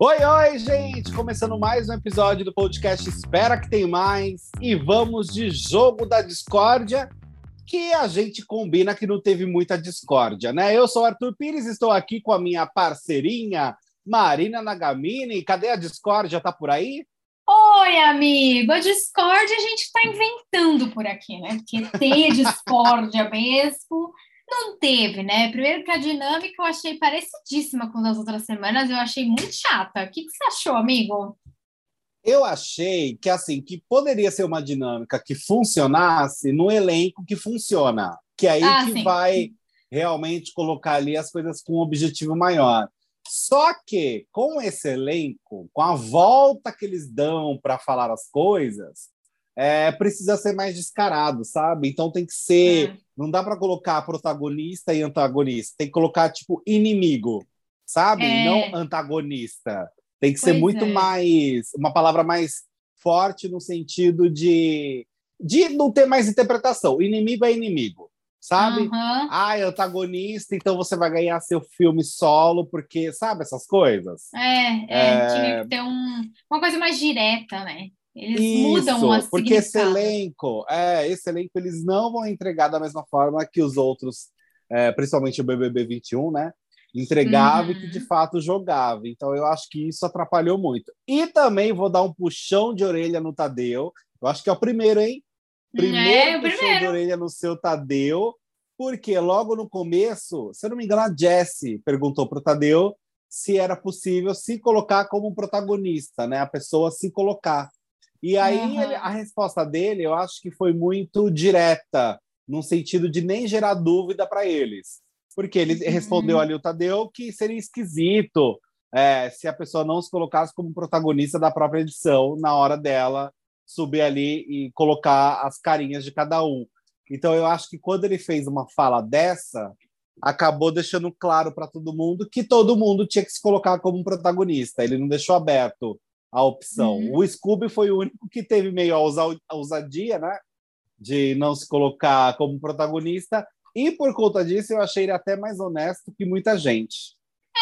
Oi, oi, gente! Começando mais um episódio do podcast Espera que tem mais. E vamos de jogo da discórdia, que a gente combina que não teve muita discórdia, né? Eu sou Arthur Pires, estou aqui com a minha parceirinha Marina Nagamini. Cadê a discórdia? Tá por aí? Oi, amigo! A discórdia a gente está inventando por aqui, né? Porque ter discórdia mesmo não teve, né? Primeiro que a dinâmica eu achei parecidíssima com as outras semanas, eu achei muito chata. O que, que você achou, amigo? Eu achei que assim que poderia ser uma dinâmica que funcionasse no elenco que funciona, que é aí ah, que sim. vai realmente colocar ali as coisas com um objetivo maior. Só que com esse elenco, com a volta que eles dão para falar as coisas, é, precisa ser mais descarado, sabe? Então tem que ser. É. Não dá para colocar protagonista e antagonista. Tem que colocar, tipo, inimigo, sabe? É. Não antagonista. Tem que pois ser muito é. mais. Uma palavra mais forte no sentido de. De não ter mais interpretação. Inimigo é inimigo, sabe? Uhum. Ah, é antagonista, então você vai ganhar seu filme solo, porque, sabe, essas coisas? É, é, é... tinha que ter um, uma coisa mais direta, né? Eles Isso, mudam as porque esse elenco, é, esse elenco eles não vão entregar da mesma forma que os outros, é, principalmente o BBB 21, né? Entregava uhum. e que de fato jogava. Então eu acho que isso atrapalhou muito. E também vou dar um puxão de orelha no Tadeu. Eu acho que é o primeiro, hein? Primeiro é, puxão primeiro. de orelha no seu Tadeu, porque logo no começo, se eu não me engano, a Jessie perguntou para o Tadeu se era possível se colocar como protagonista, né? A pessoa se colocar. E aí uhum. ele, a resposta dele, eu acho que foi muito direta, no sentido de nem gerar dúvida para eles. Porque ele uhum. respondeu ali o Tadeu que seria esquisito é, se a pessoa não se colocasse como protagonista da própria edição na hora dela subir ali e colocar as carinhas de cada um. Então eu acho que quando ele fez uma fala dessa, acabou deixando claro para todo mundo que todo mundo tinha que se colocar como protagonista. Ele não deixou aberto a opção. Uhum. O Scooby foi o único que teve meio a ousadia, né? De não se colocar como protagonista. E por conta disso, eu achei ele até mais honesto que muita gente.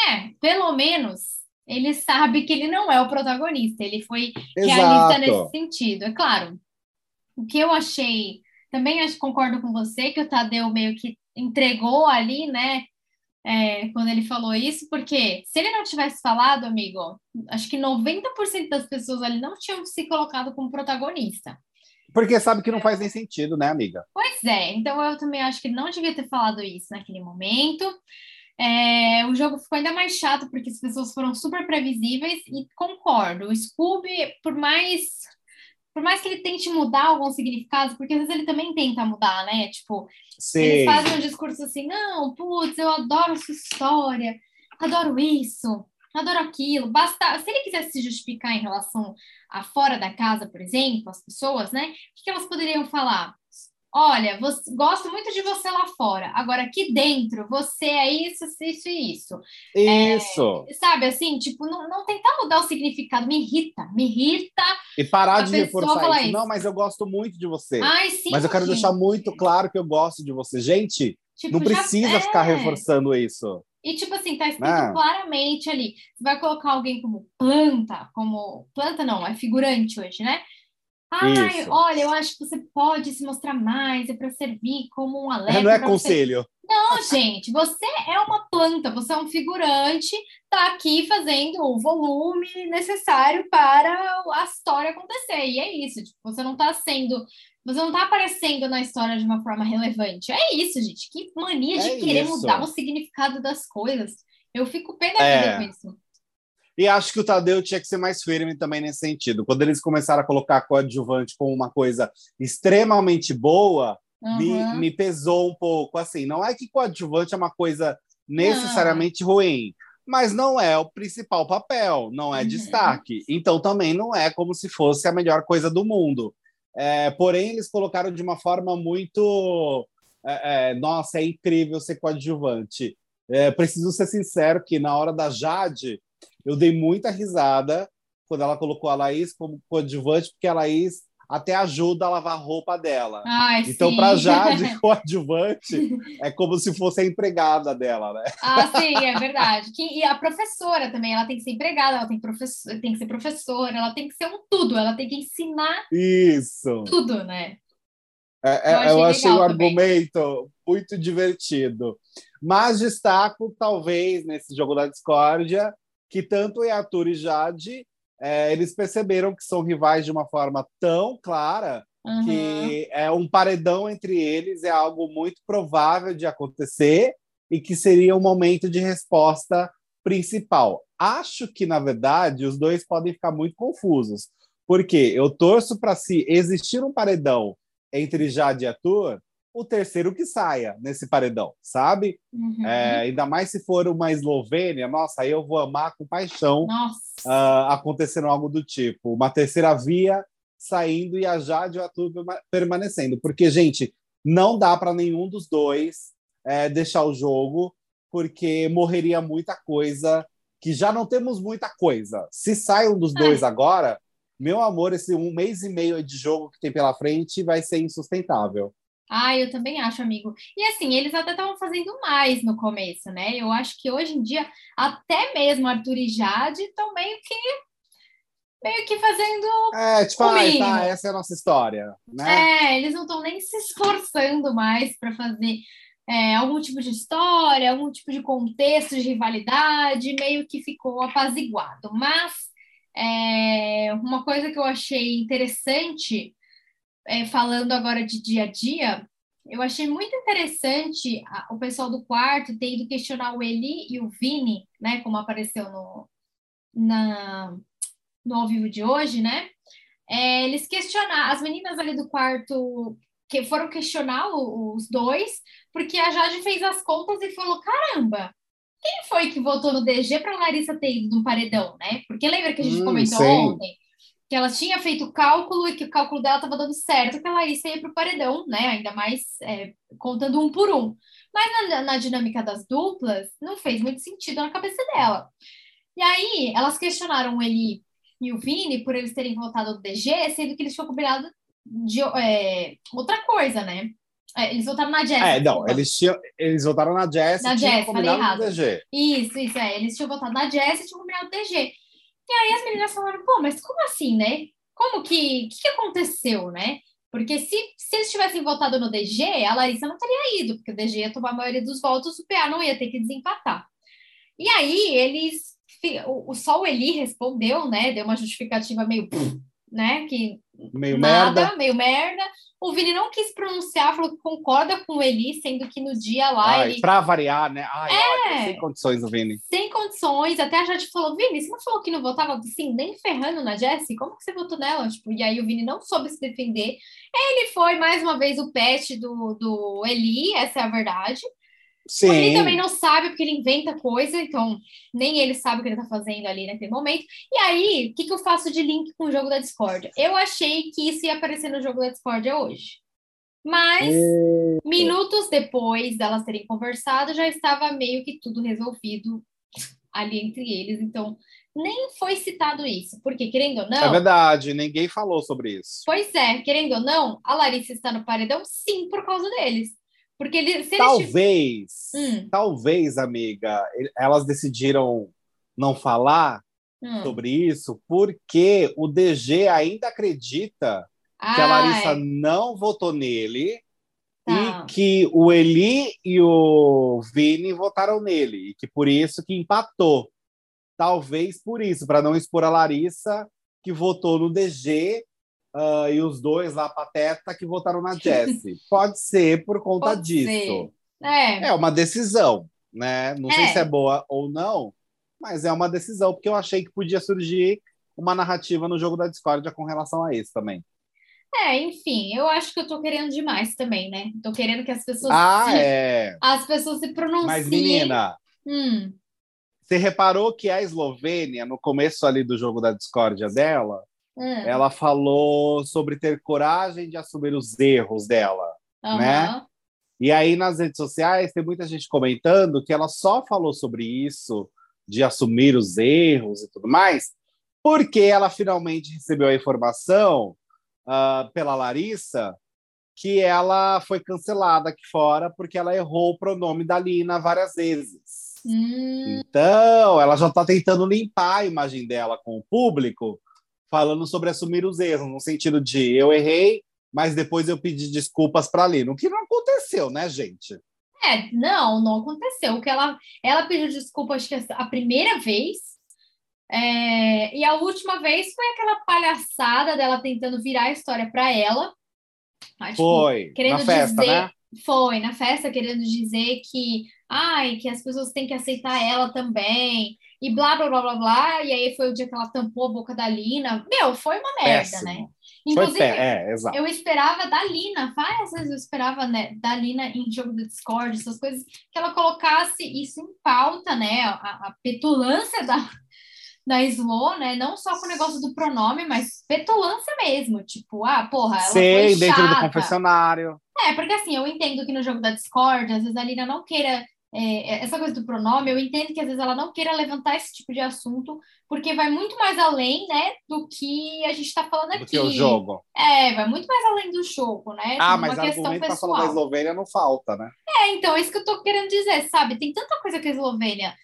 É, pelo menos ele sabe que ele não é o protagonista. Ele foi Exato. realista nesse sentido. É claro. O que eu achei. Também acho, concordo com você que o Tadeu meio que entregou ali, né? É, quando ele falou isso, porque se ele não tivesse falado, amigo, acho que 90% das pessoas ali não tinham se colocado como protagonista. Porque sabe que não faz nem sentido, né, amiga? Pois é, então eu também acho que não devia ter falado isso naquele momento. É, o jogo ficou ainda mais chato porque as pessoas foram super previsíveis e concordo. O Scooby, por mais por mais que ele tente mudar alguns significados, porque às vezes ele também tenta mudar, né? Tipo, Sim. eles fazem um discurso assim, não, putz, eu adoro sua história, adoro isso, adoro aquilo. Basta, se ele quisesse se justificar em relação a fora da casa, por exemplo, as pessoas, né? O que elas poderiam falar? Olha, você, gosto muito de você lá fora. Agora, aqui dentro, você é isso, isso e isso. Isso. É, sabe, assim, tipo, não, não tentar mudar o significado. Me irrita, me irrita. E parar de reforçar isso. isso. Não, mas eu gosto muito de você. Ai, sim, mas eu quero gente. deixar muito claro que eu gosto de você. Gente, tipo, não precisa já... ficar é. reforçando isso. E, tipo assim, tá escrito ah. claramente ali. Você vai colocar alguém como planta, como. Planta não, é figurante hoje, né? Ai, Isso. olha, eu acho que você pode se mostrar mais, é para servir como um alerta. Não é conselho. Você... Não, gente, você é uma planta, você é um figurante, tá aqui fazendo o volume necessário para a história acontecer. E é isso, tipo, você não tá sendo, você não tá aparecendo na história de uma forma relevante. É isso, gente. Que mania de é querer isso. mudar o significado das coisas. Eu fico pé da vida é. com isso. E acho que o Tadeu tinha que ser mais firme também nesse sentido. Quando eles começaram a colocar coadjuvante como uma coisa extremamente boa, uhum. me, me pesou um pouco. Assim, não é que coadjuvante é uma coisa necessariamente não. ruim, mas não é o principal papel, não é uhum. destaque. Então também não é como se fosse a melhor coisa do mundo. É, porém, eles colocaram de uma forma muito. É, é, nossa, é incrível ser coadjuvante. É, preciso ser sincero que na hora da Jade, eu dei muita risada quando ela colocou a Laís como coadjuvante, porque a Laís até ajuda a lavar a roupa dela. Ai, então, para Jade, o adjuvante é como se fosse a empregada dela, né? Ah, sim, é verdade. Que, e a professora também, ela tem que ser empregada, ela tem, professor, tem que ser professora, ela tem que ser um tudo, ela tem que ensinar Isso. tudo, né? É, Eu é, eu achei o também. argumento muito divertido. Mas destaco, talvez, nesse jogo da discórdia, que tanto Yatur e Jade, é, eles perceberam que são rivais de uma forma tão clara Uhum. que é um paredão entre eles é algo muito provável de acontecer e que seria um momento de resposta principal. Acho que, na verdade, os dois podem ficar muito confusos, porque eu torço para se existir um paredão entre Jade e Arthur, o terceiro que saia nesse paredão, sabe? Uhum. É, ainda mais se for uma Eslovênia, nossa, aí eu vou amar com paixão uh, acontecendo algo do tipo. Uma terceira via saindo e a Jade e o Arthur perma- permanecendo. Porque, gente, não dá para nenhum dos dois é, deixar o jogo, porque morreria muita coisa, que já não temos muita coisa. Se sai um dos dois agora, meu amor, esse um mês e meio de jogo que tem pela frente vai ser insustentável. Ah, eu também acho, amigo. E assim, eles até estavam fazendo mais no começo, né? Eu acho que hoje em dia, até mesmo Arthur e Jade estão meio que meio que fazendo. É, tipo, O ah, mínimo. tá, essa é a nossa história, né? É, eles não estão nem se esforçando mais para fazer é, algum tipo de história, algum tipo de contexto de rivalidade, meio que ficou apaziguado. Mas é, uma coisa que eu achei interessante, é, falando agora de dia a dia, eu achei muito interessante a- o pessoal do quarto ter ido questionar o Eli e o Vini, né? Como apareceu no, na, no ao vivo de hoje, né? É, eles questionaram, as meninas ali do quarto que foram questionar o- os dois, porque a Jade fez as contas e falou: caramba, quem foi que votou no DG para Larissa ter ido no paredão, né? Porque lembra que a gente Hum, comentou sim. ontem que ela tinha feito o cálculo e que o cálculo dela estava dando certo, que a Larissa ia para o paredão, né? Ainda mais é, contando um por um. Mas na, na dinâmica das duplas, não fez muito sentido na cabeça dela. E aí, elas questionaram o Eli e o Vini por eles terem votado no DG, sendo que eles tinham combinado de é, outra coisa, né? É, eles votaram na Jéssica. É, não, eles, tinham, eles votaram na Jess Na e tinham Jess, falei errado. DG. Isso, isso, é. Eles tinham votado na Jess e tinham combinado o DG. E aí as meninas falaram, pô, mas como assim, né? Como que. Que, que aconteceu, né? Porque se, se eles tivessem votado no DG, a Larissa não teria ido, porque o DG ia tomar a maioria dos votos, o PA não ia ter que desempatar. E aí eles. O, o só o Eli respondeu, né? Deu uma justificativa meio. né? Que Meio nada, merda. meio merda. O Vini não quis pronunciar, falou que concorda com o Eli, sendo que no dia lá Ai, ele pra variar, né? Ai, É. olha, sem condições o Vini. Até a Jade falou, Vini, você não falou que não votava assim, nem ferrando na Jessie? Como que você votou nela? Tipo, e aí o Vini não soube se defender. Ele foi, mais uma vez, o pet do, do Eli, essa é a verdade. O Eli Sim. também não sabe, porque ele inventa coisa, então nem ele sabe o que ele tá fazendo ali naquele momento. E aí, o que, que eu faço de link com o jogo da Discord? Eu achei que isso ia aparecer no jogo da Discord hoje. Mas Hum, minutos depois delas terem conversado, já estava meio que tudo resolvido ali entre eles. Então, nem foi citado isso. Porque, querendo ou É não, verdade, ninguém falou sobre isso. pois é, querendo ou não, a Larissa está no paredão sim por causa deles. Porque eles, se eles Talvez, Hum. talvez, amiga, ele- elas decidiram não falar Hum. sobre isso porque o DG ainda acredita que a Ah, Larissa é. não votou nele Tá. e que o Eli e o Vini votaram nele e que por isso que empatou. Talvez por isso, para não expor a Larissa que votou no DG ah, e os dois lá pateta que votaram na Jessie. Pode ser por conta Pode disso. É, É uma decisão, né? Não sei É. se é boa ou não, mas é uma decisão porque eu achei que podia surgir uma narrativa no jogo da discórdia com relação a isso também. É, enfim, eu acho que eu tô querendo demais também, né? Tô querendo que as pessoas, Ah, é. as pessoas se pronunciem. Mas menina, Hum, Você reparou que a Eslovênia, no começo ali do jogo da discórdia dela, hum, ela falou sobre ter coragem de assumir os erros dela. né? aham. E aí nas redes sociais tem muita gente comentando que ela só falou sobre isso, de assumir os erros e tudo mais, porque ela finalmente recebeu a informação uh, pela Larissa que ela foi cancelada aqui fora porque ela errou o pronome da Lina várias vezes. Hum. Então, ela já está tentando limpar a imagem dela com o público, falando sobre assumir os erros, no sentido de eu errei, mas depois eu pedi desculpas para a Lina, o que não aconteceu, né, gente? É, não, não aconteceu. O que ela, ela pediu desculpa, acho que a primeira vez, é, e a última vez foi aquela palhaçada dela tentando virar a história para ela. Mas, foi, tipo, querendo na festa, dizer, né? Foi, na festa, querendo dizer que, ai, que as pessoas têm que aceitar ela também, e blá, blá, blá, blá, blá. E aí foi o dia que ela tampou a boca da Lina. Meu, foi uma merda, Péssimo. né? Inclusive, é, eu esperava da Lina, várias vezes eu esperava né, da Lina em jogo do Discord, essas coisas, que ela colocasse isso em pauta, né? A, a petulância da, da Slow, né? Não só com o negócio do pronome, mas petulância mesmo. Tipo, ah, porra, ela Sei, foi dentro do confessionário. É, porque assim, eu entendo que no jogo da Discord, às vezes a Lina não queira é, é, essa coisa do pronome, eu entendo que às vezes ela não queira levantar esse tipo de assunto, porque vai muito mais além, né, do que a gente está falando aqui. Do que o jogo. É, vai muito mais além do jogo, né? Ah, mas argumento para falar da Eslovênia não falta, né? É, então, é isso que eu tô querendo dizer, sabe? Tem tanta coisa que a Eslovênia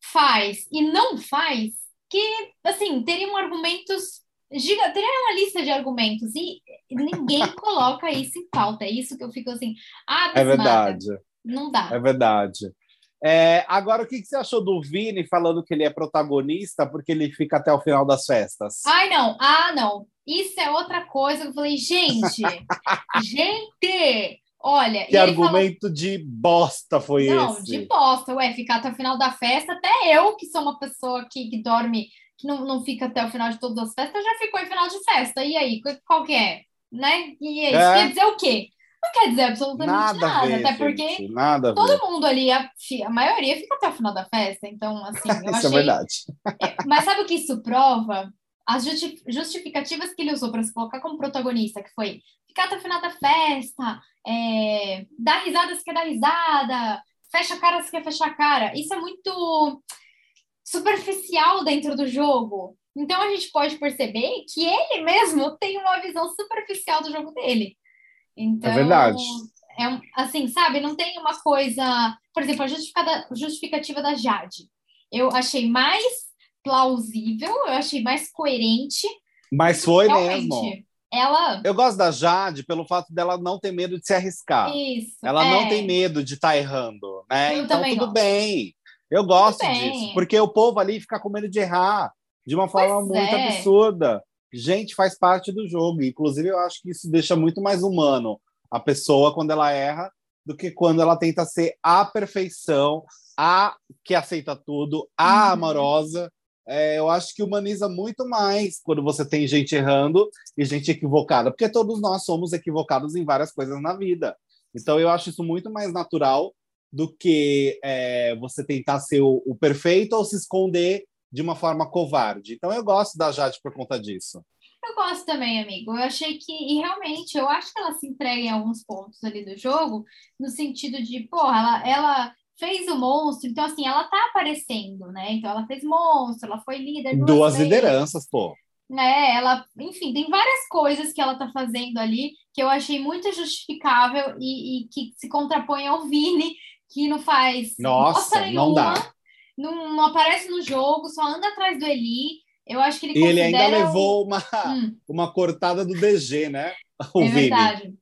faz e não faz que, assim, teriam argumentos giga, teria uma lista de argumentos e ninguém coloca isso em pauta. É isso que eu fico assim, ah, é verdade. Não dá. É verdade. É, agora, o que, que, você achou do Vini falando que ele é protagonista porque ele fica até o final das festas? Ai, não. Ah, não. Isso é outra coisa eu falei, gente, gente, olha. Que argumento falou... de bosta foi não, esse? Não, de bosta. Ué, ficar até o final da festa, até eu, que sou uma pessoa que, que dorme, que não, não fica até o final de todas as festas, já ficou em final de festa. E aí, qual que é? Né? E isso é. quer dizer o quê? não quer dizer absolutamente nada, nada ver, até porque nada todo mundo ali, a, a, maioria fica até o final da festa, então, assim, eu isso achei... é verdade. É, mas sabe o que isso prova? As justificativas que ele usou para se colocar como protagonista, que foi ficar até o final da festa, é, dar risada se quer dar risada, fecha a cara se quer fechar a cara. Isso é muito superficial dentro do jogo. Então a gente pode perceber que ele mesmo tem uma visão superficial do jogo dele. Então, é verdade. É, assim, sabe, não tem uma coisa. Por exemplo, a justificativa da Jade. Eu achei mais plausível, eu achei mais coerente. Mas foi mesmo. Ela... Eu gosto da Jade pelo fato dela não ter medo de se arriscar. Isso, ela é. não tem medo de estar tá errando, né? Eu então tudo gosto. bem. Eu gosto disso, porque o povo ali fica com medo de errar de uma forma pois muito é. absurda gente, faz parte do jogo. Inclusive, eu acho que isso deixa muito mais humano a pessoa quando ela erra do que quando ela tenta ser a perfeição, a que aceita tudo, a uhum. amorosa. É, eu acho que humaniza muito mais quando você tem gente errando e gente equivocada, porque todos nós somos equivocados em várias coisas na vida. Então, eu acho isso muito mais natural do que é, você tentar ser o, o perfeito ou se esconder de uma forma covarde. Então eu gosto da Jade por conta disso. Eu gosto também, amigo. Eu achei que, e realmente, eu acho que ela se entrega em alguns pontos ali do jogo, no sentido de, porra, ela, ela fez o monstro, então assim, ela tá aparecendo, né? Então ela fez monstro, ela foi líder. Duas, duas lideranças, pô. É, ela, enfim, tem várias coisas que ela tá fazendo ali que eu achei muito justificável e, e que se contrapõe ao Vini, que não faz Nossa, nenhuma, não dá não, não aparece no jogo, só anda atrás do Eli. Eu acho que ele E ele ainda levou uma, hum. uma cortada do DG, né? O é Vini. verdade.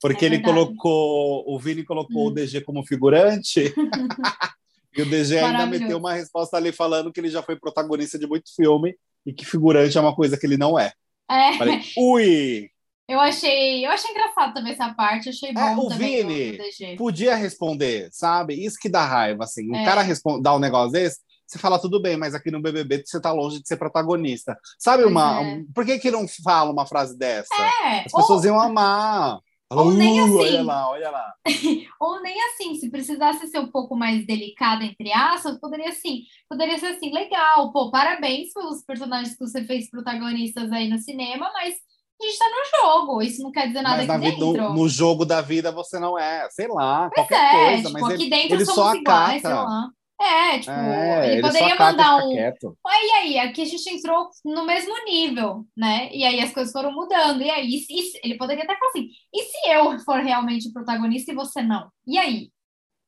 Porque é ele colocou, o Vini colocou hum. o DG como figurante. e o DG ainda meteu uma resposta ali falando que ele já foi protagonista de muito filme e que figurante é uma coisa que ele não é. É. Falei, ui! Eu achei, eu achei engraçado também essa parte, achei bom é, o também Vini podia responder, sabe? Isso que dá raiva, assim. O É. cara responde, dá um negócio desse, você fala, tudo bem, mas aqui no BBB você tá longe de ser protagonista. Sabe uma... é. Por que que não fala uma frase dessa? É, As pessoas ou, iam amar. Ou nem "Uh, assim." Olha lá, olha lá. ou nem assim, se precisasse ser um pouco mais delicada, entre aspas, poderia assim, poderia ser assim, legal, pô, parabéns pelos personagens que você fez protagonistas aí no cinema, mas a gente tá no jogo, isso não quer dizer nada Mas aqui dentro. no, no jogo da vida você não é. Sei lá, Pois qualquer é, coisa. tipo, mas aqui ele, dentro ele somos só iguais, sei acata. lá. É, tipo, É, ele poderia mandar um. quieto. "Oi, E aí, aqui a gente entrou no mesmo nível, né? E aí as coisas foram mudando. E aí, e se- ele poderia até falar assim: e se eu for realmente o protagonista e você não? E aí?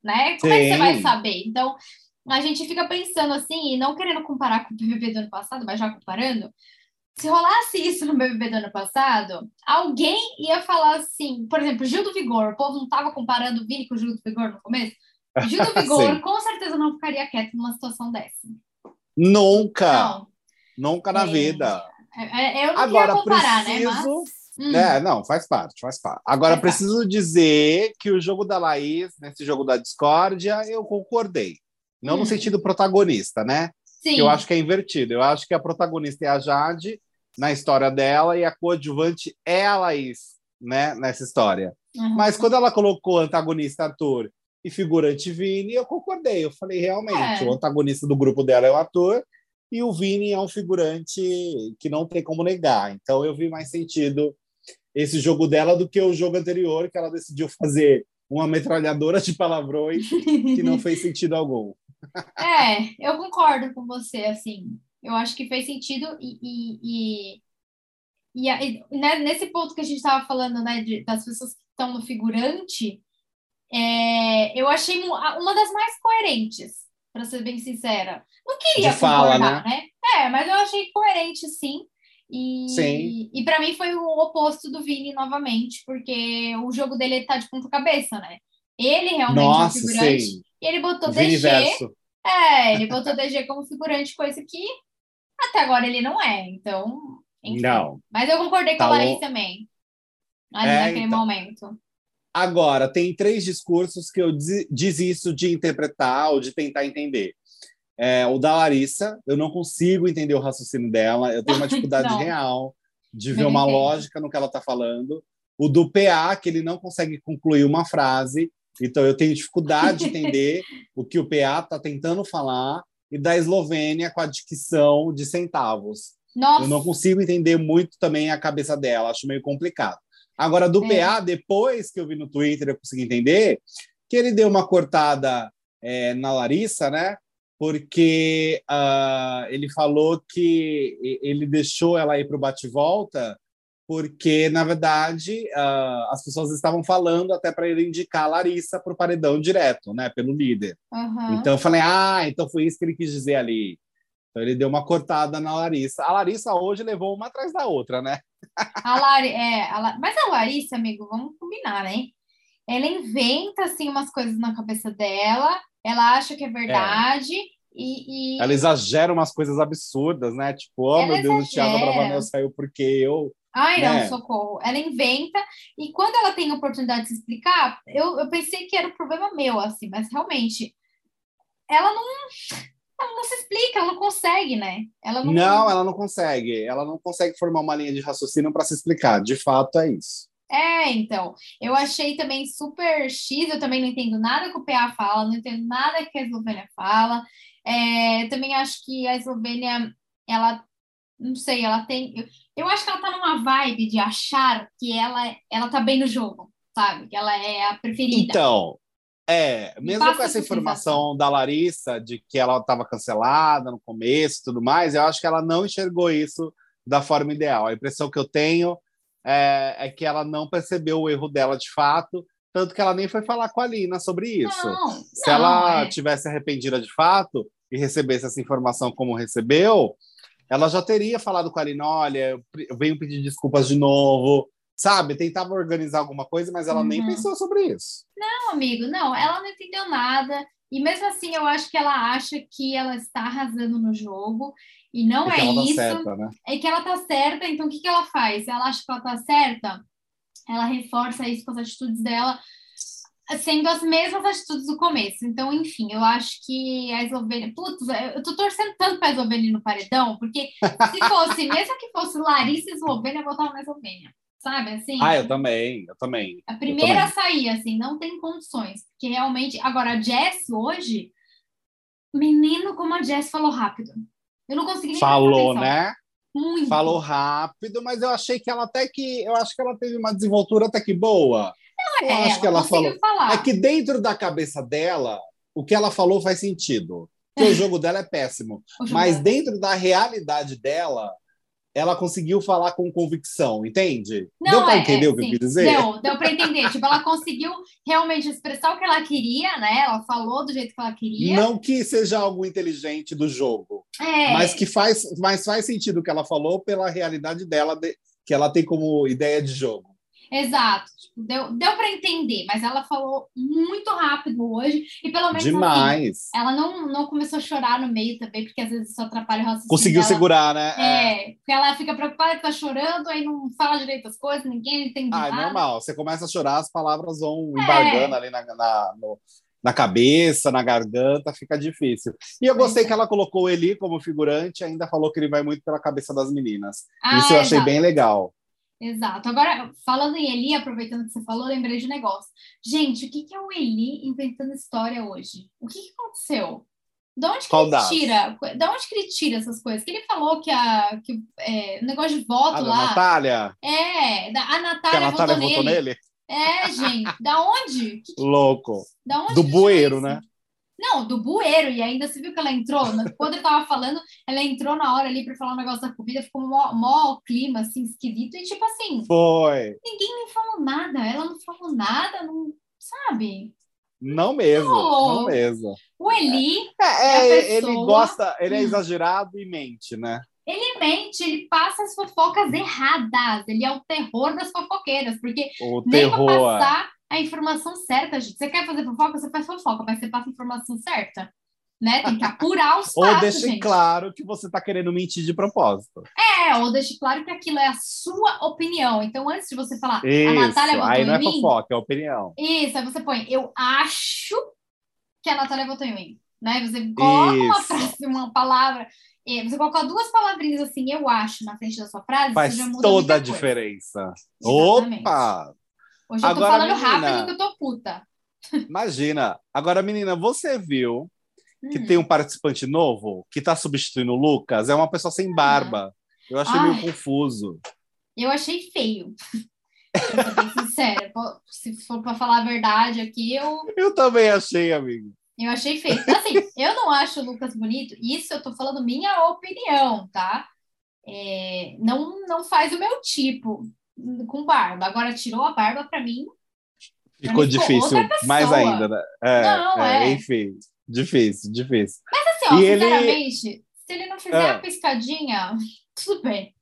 Né? Como é que você vai Sim. saber? Então, a gente fica pensando assim, e não querendo comparar com o BBB do ano passado, mas já comparando. Se rolasse isso no BBB do ano passado, alguém ia falar assim, por exemplo, Gil do Vigor, o povo não estava comparando o Vini com o Gil do Vigor no começo? Do Vigor com certeza não ficaria quieto numa situação dessa. Nunca, Não, nunca na É. vida. é- eu não Agora, comparar, né? preciso- Mas. Hum, É, não, faz parte, faz parte. Agora, Faz parte. preciso dizer que o jogo da Laís, nesse jogo da discórdia, eu concordei. Não no Hum. sentido protagonista, né? sim. Que eu acho que é invertido. Eu acho que a protagonista é a Jade na história dela e a coadjuvante é a Laís, né? Nessa história. Uhum. Mas quando ela colocou antagonista Arthur e figurante Vini, eu concordei. Eu falei, realmente, É. o antagonista do grupo dela é o Arthur e o Vini é um figurante que não tem como negar. Então eu vi mais sentido esse jogo dela do que o jogo anterior, que ela decidiu fazer uma metralhadora de palavrões que não fez sentido algum. É, eu concordo com você, assim. Eu acho que fez sentido e, e, e, e e, né, nesse ponto que a gente estava falando, né, de- das pessoas que estão no figurante, é, eu achei uma das mais coerentes, para ser bem sincera. Não queria De fala, concordar, né? É, mas eu achei coerente, sim. E, Sim. e para mim foi o oposto do Vini novamente, porque o jogo dele tá de ponta cabeça, né? Ele realmente Nossa, é um figurante. sim. E ele botou O DG. Viniverso. É, ele botou DG como figurante, coisa que até agora ele não é. Então, enfim. Não. Mas eu concordei com Tá a Laís bom. também. Ali É, naquele então. momento. Agora, tem três discursos que eu desi- desisto de interpretar ou de tentar entender. É, o da Larissa, eu não consigo entender o raciocínio dela, eu tenho uma dificuldade real de ver uma lógica no que ela está falando. O do PA, que ele não consegue concluir uma frase, então eu tenho dificuldade de entender o que o PA está tentando falar, e da Eslovênia com a dicção de centavos. Nossa, Eu não consigo entender muito também a cabeça dela, acho meio complicado. Agora, do É. PA, depois que eu vi no Twitter, eu consegui entender que ele deu uma cortada é, na Larissa, né? Porque ah, ele falou que ele deixou ela ir para o bate-volta, porque, na verdade, ah, as pessoas estavam falando até para ele indicar a Larissa para o paredão direto, né? Pelo líder. aham. Então eu falei, ah, então foi isso que ele quis dizer ali. Então ele deu uma cortada na Larissa. A Larissa hoje levou uma atrás da outra, né? A Lari, é, a La- mas a Larissa, amigo, vamos combinar, né? Ela inventa, assim, umas coisas na cabeça dela, ela acha que é verdade, e, e- Ela exagera umas coisas absurdas, né? Tipo, oh Ela meu Deus, o Thiago exagera. Bravanel saiu porque eu. Ai, não, né? socorro. Ela inventa, e quando ela tem a oportunidade de se explicar, eu, eu pensei que era um problema meu, assim, mas realmente, ela não, ela não se explica, ela não consegue, né? Ela não, Não, ela não consegue. Ela não consegue formar uma linha de raciocínio para se explicar. De fato, é isso. É, então, eu achei também super X, eu também não entendo nada que o PA fala, não entendo nada que a Eslovênia fala. É, também acho que a Eslovênia, ela, não sei, ela tem. Eu, eu acho que ela tá numa vibe de achar que ela, ela tá bem no jogo, sabe? Que ela é a preferida. Então, é, Me mesmo passa com essa informação da Larissa de que ela estava cancelada no começo e tudo mais, eu acho que ela não enxergou isso da forma ideal. A impressão que eu tenho é, é que ela não percebeu o erro dela de fato, tanto que ela nem foi falar com a Lina sobre isso. Não, Se não, ela é. tivesse arrependida de fato e recebesse essa informação como recebeu, ela já teria falado com a Lina: olha, eu venho pedir desculpas de novo, sabe? Tentava organizar alguma coisa, mas ela nem Uhum. pensou sobre isso. Não, amigo, não, ela não entendeu nada. E mesmo assim, eu acho que ela acha que ela está arrasando no jogo. E não Porque é ela tá isso. certa, né? é que ela tá certa, então o que, que ela faz? Ela acha que ela tá certa, ela reforça isso com as atitudes dela, sendo as mesmas atitudes do começo. Então, enfim, eu acho que a Eslovênia. Putz, eu tô torcendo tanto pra Eslovênia no paredão, porque se fosse, mesmo que fosse Larissa e Eslovênia, eu votava na Eslovênia. Sabe assim? Ah, eu também, eu também. A primeira a sair, assim, não tem condições. Porque realmente. Agora, a Jess hoje. Menino, como a Jess falou rápido. Eu não consegui nem Falou, né? Muito. Falou rápido, mas eu achei que ela até que. Eu acho que ela teve uma desenvoltura até que boa. eu É, acho que ela falou. falar. É que dentro da cabeça dela, o que ela falou faz sentido. Porque o jogo dela é péssimo. Mas dela. dentro da realidade dela, ela conseguiu falar com convicção, entende? Não, deu para é, entender é, o que sim. eu quis dizer? Deu, deu para entender. tipo, ela conseguiu realmente expressar o que ela queria, né? Ela falou do jeito que ela queria. Não que seja algo inteligente do jogo, é. mas que faz, mas faz sentido o que ela falou pela realidade dela, de, que ela tem como ideia de jogo. Exato, tipo, deu, deu para entender, mas ela falou muito rápido hoje, e pelo menos Demais. Assim, ela não, não começou a chorar no meio também, porque às vezes isso atrapalha o raciocínio Conseguiu dela. segurar, né? É, porque ela fica preocupada que tá chorando, aí não fala direito as coisas, ninguém entende ah, nada. é normal, você começa a chorar, as palavras vão embargando é. ali na, na, no, na cabeça, na garganta, fica difícil. E eu gostei é. que ela colocou o Eli como figurante, ainda falou que ele vai muito pela cabeça das meninas. Ah, isso eu achei exato. bem legal. Exato. Agora, falando em Eli, aproveitando que você falou, lembrei de um negócio. Gente, o que, que é o Eli inventando história hoje? O que, que aconteceu? De onde que ele tira? De onde que ele tira essas coisas? Que ele falou que a que, é, o negócio de voto a lá. Natália? É, da, a Natália, que a Natália votou, votou nele. nele. É, gente. Da onde? Que, Louco. Da onde Do bueiro, né? Não, do bueiro, e ainda você viu que ela entrou, quando ele tava falando, ela entrou na hora ali para falar um negócio da comida, ficou um mó, mó clima, assim, esquisito, e tipo assim... Foi. Ninguém nem falou nada, ela não falou nada, não... Sabe? Não mesmo, não, não mesmo. O Eli... É, é, pessoa... ele gosta, ele é exagerado e mente, né? Ele mente, ele passa as fofocas erradas, ele é o terror das fofoqueiras, porque o nem terror. pra passar a informação certa, gente. Você quer fazer fofoca, você faz fofoca, mas você passa a informação certa. Né? Tem que apurar os ou fatos, deixe gente. claro que você está querendo mentir de propósito. É, ou deixe claro que aquilo é a sua opinião. Então, antes de você falar, Isso, a Natália votou aí não é mim. fofoca, é opinião. Isso, aí você põe, eu acho que a Natália votou em mim. Né? Você coloca uma Isso. frase, uma palavra, e você coloca duas palavrinhas assim, eu acho, na frente da sua frase, Faz você já muda toda a coisa. diferença. Exatamente. Opa! Hoje eu tô Agora, falando menina- rápido que eu tô puta. Imagina. Agora, menina, você viu que Hum. tem um participante novo que está substituindo o Lucas? É uma pessoa sem barba. Eu achei Ai. meio confuso. Eu achei feio. Ser bem sincera. Se for pra falar a verdade aqui, eu, Eu também achei, amigo. eu achei feio. Assim, eu não acho o Lucas bonito. Isso eu tô falando minha opinião, tá? É, não, não faz o meu tipo com barba. Agora, tirou a barba pra mim. Ficou mim ficou difícil, mais ainda, né? É, Não, é. Enfim, difícil, difícil. Assim, ó, E ele- sinceramente, se ele não fizer Ah. a piscadinha, tudo bem.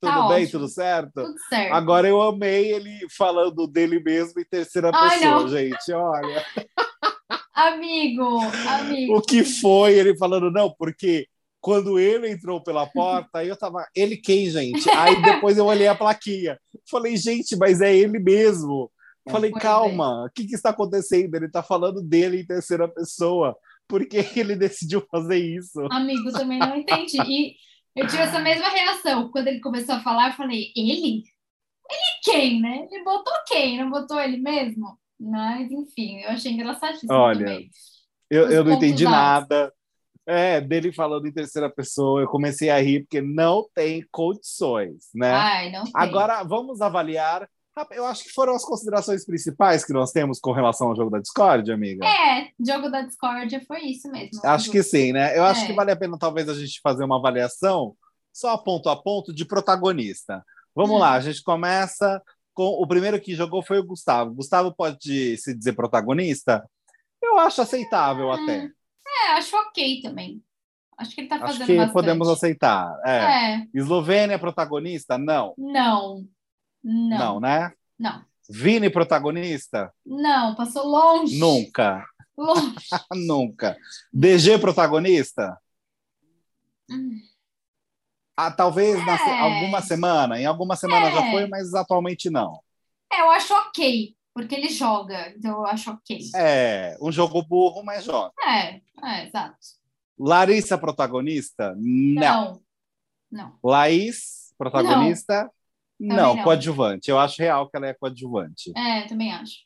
Tudo Tá bem, ótimo. tudo certo? Tudo certo. Agora eu amei ele falando dele mesmo em terceira Ai, pessoa, não. gente. Olha. Amigo, amigo. O que foi ele falando, não, porque quando ele entrou pela porta, aí eu tava, ele quem, gente? Aí depois eu olhei a plaquinha. Falei, gente, mas é ele mesmo. Falei, é. calma, o que, que está acontecendo? Ele tá falando dele em terceira pessoa. Por que ele decidiu fazer isso? Amigo, também não entendi. E eu tive essa mesma reação. Quando ele começou a falar, eu falei, ele? Ele quem, né? Ele botou quem? Não botou ele mesmo? Mas, enfim, eu achei engraçadíssimo Olha, também. Eu, Os eu não entendi altos. nada. É, dele falando em terceira pessoa, eu comecei a rir, porque não tem condições, né? Ai, não sei. Agora, vamos avaliar. Eu acho que foram as considerações principais que nós temos com relação ao jogo da Discord, amiga. É, jogo da Discord foi isso mesmo. Acho que sim, né? Eu acho É. que vale a pena, talvez, a gente fazer uma avaliação só ponto a ponto de protagonista. Vamos Hum. lá, a gente começa com o primeiro que jogou foi o Gustavo. Gustavo pode se dizer protagonista? Eu acho aceitável Hum, até. É, acho ok também. Acho que ele tá Acho fazendo que bastante. podemos aceitar. É. É, Eslovênia protagonista? Não. não. Não. Não, né? Não. Vini protagonista? Não, passou longe. Nunca. Longe. Nunca. DG protagonista? Hum. Ah, talvez na É. alguma semana. Em alguma semana já É. foi, mas atualmente não. É, eu acho ok, porque ele joga, então eu acho ok. É, um jogo burro, mas joga. É, é, exato. Larissa protagonista? Não. Não. Não. Laís protagonista? Também Não. não. coadjuvante. Eu acho real que ela é coadjuvante. É, também acho.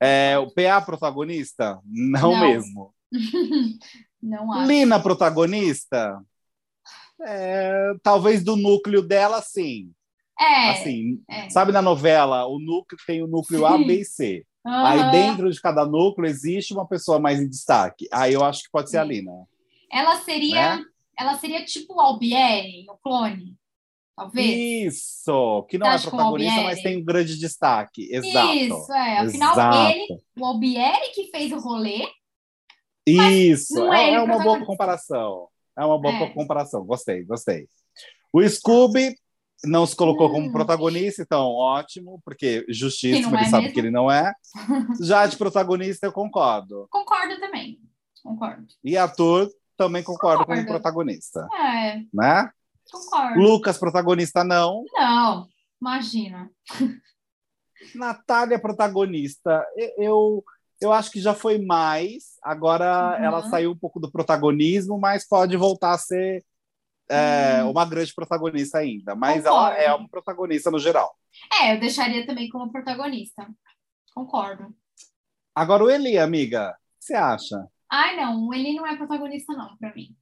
É, o PA protagonista? Não, Não. mesmo. Não acho. Lina protagonista? É, talvez do núcleo dela, sim. É, Assim, é. sabe na novela, o núcleo tem o núcleo A, B e C. Aham. Aí dentro de cada núcleo existe uma pessoa mais em destaque. Aí eu acho que pode ser a Sim. Lina. Ela seria, Né? ela seria tipo o Albieri, o clone, talvez. Isso, que não Você é protagonista, mas tem um grande destaque. Exato. Isso, é. Afinal, Exato. ele, o Albieri que fez o rolê. Isso, é, é é uma boa comparação. É uma boa É. comparação. Gostei, gostei. O Scooby não se colocou como protagonista, então ótimo, porque Que justíssimo, não ele é sabe mesmo. que ele não é. Já de protagonista, eu concordo. Concordo também. Concordo. E ator, também concordo como Concordo. protagonista, É, né? concordo. Lucas, protagonista, não. Não, imagina. Natália, protagonista, eu, eu acho que já foi mais. Agora Uhum. ela saiu um pouco do protagonismo, mas pode voltar a ser é, Hum. uma grande protagonista ainda. Mas Concordo. ela é uma protagonista no geral. É, eu deixaria também como protagonista. Concordo. Agora o Eli, amiga, o que você acha? Ai, não, ele não é protagonista, não, pra mim.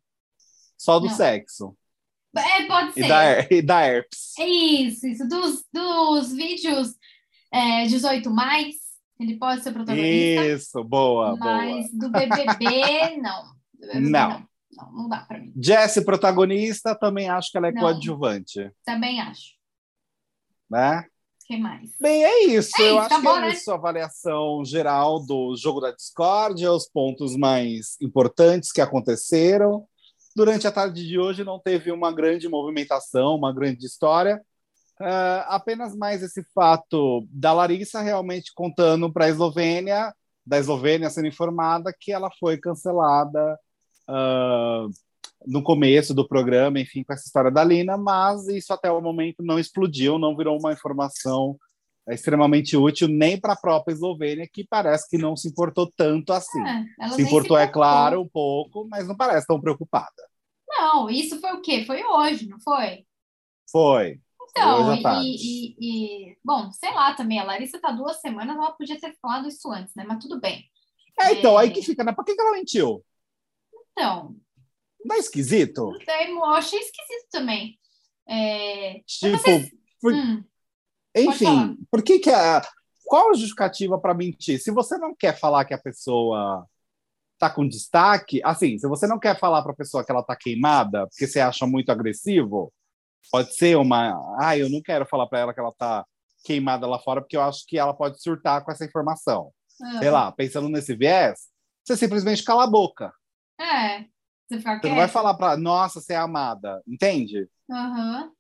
Só do Não. sexo É, pode e ser. da, her- e da herpes. É isso, isso. Dos, dos vídeos é, 18 mais, ele pode ser protagonista. Isso, boa, boa. mas do BBB, não. Do BBB, Não. não. Não, não dá pra mim. Jessie, protagonista, também acho que ela é Não. coadjuvante, Também acho. né? Quem mais? Bem, é isso. É eu isso, acho acabou, que é né? isso a avaliação geral do jogo da Discord, os pontos mais importantes que aconteceram. Durante a tarde de hoje não teve uma grande movimentação, uma grande história. Ah, apenas mais esse fato da Larissa realmente contando para a Eslovênia, da Eslovênia sendo informada que ela foi cancelada ah, no começo do programa, enfim, com essa história da Lina, mas isso até o momento não explodiu, não virou uma informação é, extremamente útil nem para a própria Eslovênia, que parece que não se importou tanto assim. É, se importou, é importou. claro, um pouco, mas não parece tão preocupada. Não, isso foi o quê? Foi hoje, não foi? Foi. Então, e, e- e- bom, sei lá também, a Larissa tá duas semanas, ela podia ter falado isso antes, né? Mas tudo bem. É, então, É. aí que fica, né? Por que, que ela mentiu? Então, Não é esquisito? eu achei esquisito também. É, Tipo, Por- hum, enfim, por que que a... Qual a justificativa para mentir? Se você não quer falar que a pessoa tá com destaque, assim, se você não quer falar para a pessoa que ela tá queimada, porque você acha muito agressivo, pode ser uma, ah, eu não quero falar para ela que ela tá queimada lá fora, porque eu acho que ela pode surtar com essa informação. ah, Sei lá, pensando nesse viés, você simplesmente cala a boca. É, você ficar Você não vai falar para, nossa, você é amada, entende? Aham.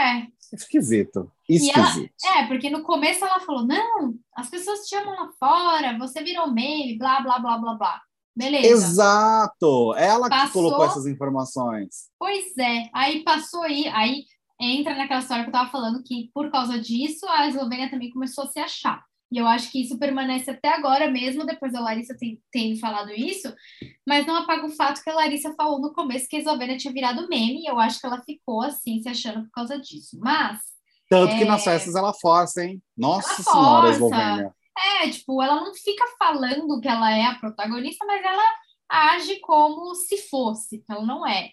É, Esquisito. E ela- Esquisito. é, porque no começo ela falou: não, as pessoas te amam lá fora, você virou meme, blá, blá, blá, blá, blá. Beleza. Exato! Ela que Passou. colocou essas informações. Pois é, aí passou aí, aí entra naquela história que eu tava falando que por causa disso a Eslovênia também começou a se achar. E eu acho que isso permanece até agora mesmo, depois da Larissa ter, ter falado isso, mas não apaga o fato que a Larissa falou no começo que a Eslovênia tinha virado meme, e eu acho que ela ficou assim, se achando por causa disso. Mas, Tanto que É. nas festas ela força, hein? Nossa Ela Senhora, força. Eslovênia. é, tipo, ela não fica falando que ela é a protagonista, mas ela age como se fosse, ela não é.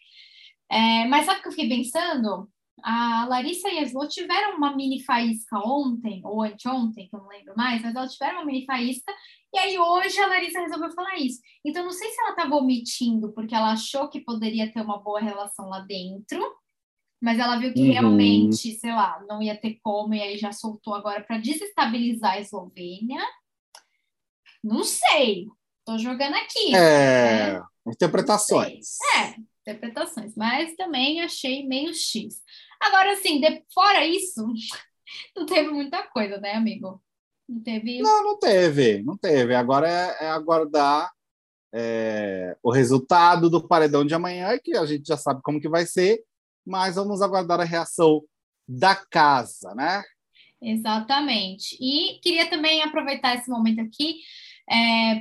É, mas sabe o que eu fiquei pensando? A Larissa e a Slo tiveram uma mini faísca ontem, ou anteontem, que eu não lembro mais, mas elas tiveram uma mini faísca, e aí hoje a Larissa resolveu falar isso. Então, não sei se ela estava omitindo porque ela achou que poderia ter uma boa relação lá dentro, mas ela viu que Uhum. realmente, sei lá, não ia ter como, e aí já soltou agora para desestabilizar a Eslovênia. Não sei, tô jogando aqui. É, né? interpretações. É, interpretações, mas também achei meio X. Agora, assim, de- fora isso, não teve muita coisa, né, amigo? Não teve. Não, não teve, não teve. Agora é, é aguardar é, o resultado do paredão de amanhã, que a gente já sabe como que vai ser, mas vamos aguardar a reação da casa, né? Exatamente. E queria também aproveitar esse momento aqui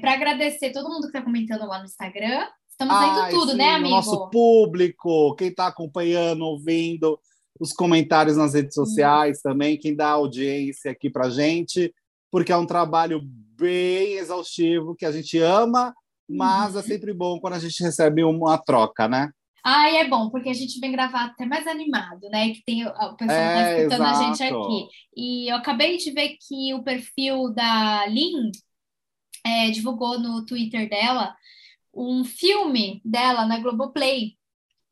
para agradecer todo mundo que está comentando lá no Instagram. Estamos vendo Ai, tudo, sim, né, o amigo? Nosso público, quem está acompanhando, ouvindo os comentários nas redes sociais também, quem dá audiência aqui para gente, porque é um trabalho bem exaustivo que a gente ama, mas é sempre bom quando a gente recebe uma troca, né? Ai, é bom, porque a gente vem gravar até mais animado, né? Que tem o pessoal tá é, tá escutando exato. a gente aqui. E eu acabei de ver que o perfil da Lin é, divulgou no Twitter dela um filme dela na Globoplay.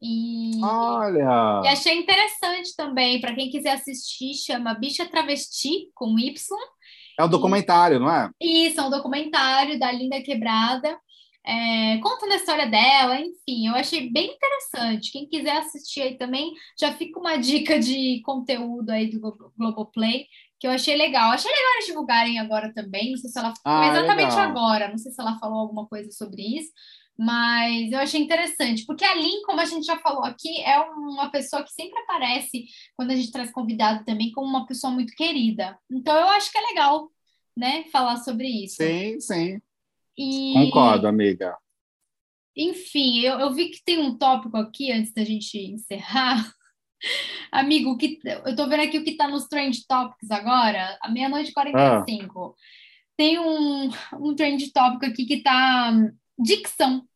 E, Olha! E achei interessante também, para quem quiser assistir, chama Bicha Travesti, com Y. É um documentário, e, não é? Isso, é um documentário da Linda Quebrada, é, contando a história dela, enfim, eu achei bem interessante. Quem quiser assistir aí também, já fica uma dica de conteúdo aí do Globoplay, que eu achei legal. Achei legal eles divulgarem agora também, não sei se ela ah, exatamente legal. agora, não sei se ela falou alguma coisa sobre isso, mas eu achei interessante, porque a Lin, como a gente já falou aqui, é uma pessoa que sempre aparece quando a gente traz convidado também como uma pessoa muito querida. Então eu acho que é legal, né, falar sobre isso. Sim, sim. E... Concordo, amiga. Enfim, eu, eu vi que tem um tópico aqui antes da gente encerrar. Amigo, que, eu tô vendo aqui o que tá nos Trend Topics agora, a meia-noite e 45. Ah. Tem um, um Trend Topic aqui que tá dicção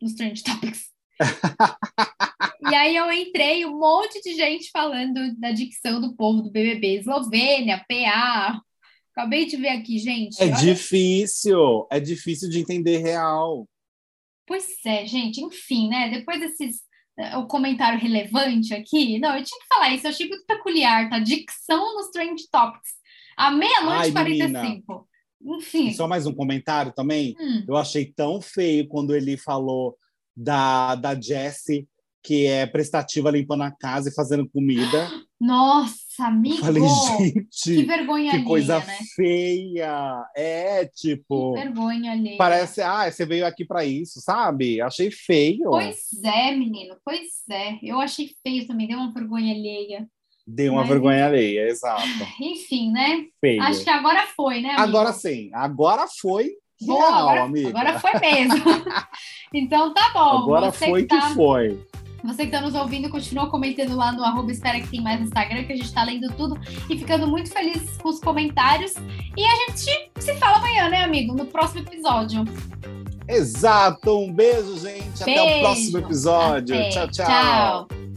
nos Trend Topics. e aí eu entrei, um monte de gente falando da dicção do povo do BBB, Eslovênia, PA. Acabei de ver aqui, gente. É olha... difícil, é difícil de entender real. Pois é, gente, enfim, né? Depois desses o comentário relevante aqui, não, eu tinha que falar isso, eu achei muito peculiar, tá? Dicção nos Trend Topics. À meia-noite e 45. Enfim. Só mais um comentário também. Hum. Eu achei tão feio quando ele falou da, da Jessie, que é prestativa limpando a casa e fazendo comida. Nossa, amigo! Falei, gente, que vergonha Que alheia, coisa né? feia! É, tipo... Que vergonha alheia. Parece, ah, você veio aqui para isso, sabe? Achei feio. Pois é, menino, pois é. Eu achei feio também, deu uma vergonha alheia. Deu uma Mas, vergonha alheia, exato. Enfim, né? Feio. Acho que agora foi, né? Amigo? Agora sim, agora foi real, agora, amiga. Agora foi mesmo. então tá bom. Agora foi que, tá... que foi. Você que está nos ouvindo, continua comentando lá no arroba Espera que tem mais Instagram, que a gente está lendo tudo e ficando muito feliz com os comentários. E a gente se fala amanhã, né, amigo? No próximo episódio. Exato. Um beijo, gente. Beijo. Até o próximo episódio. Até. Tchau, tchau. tchau.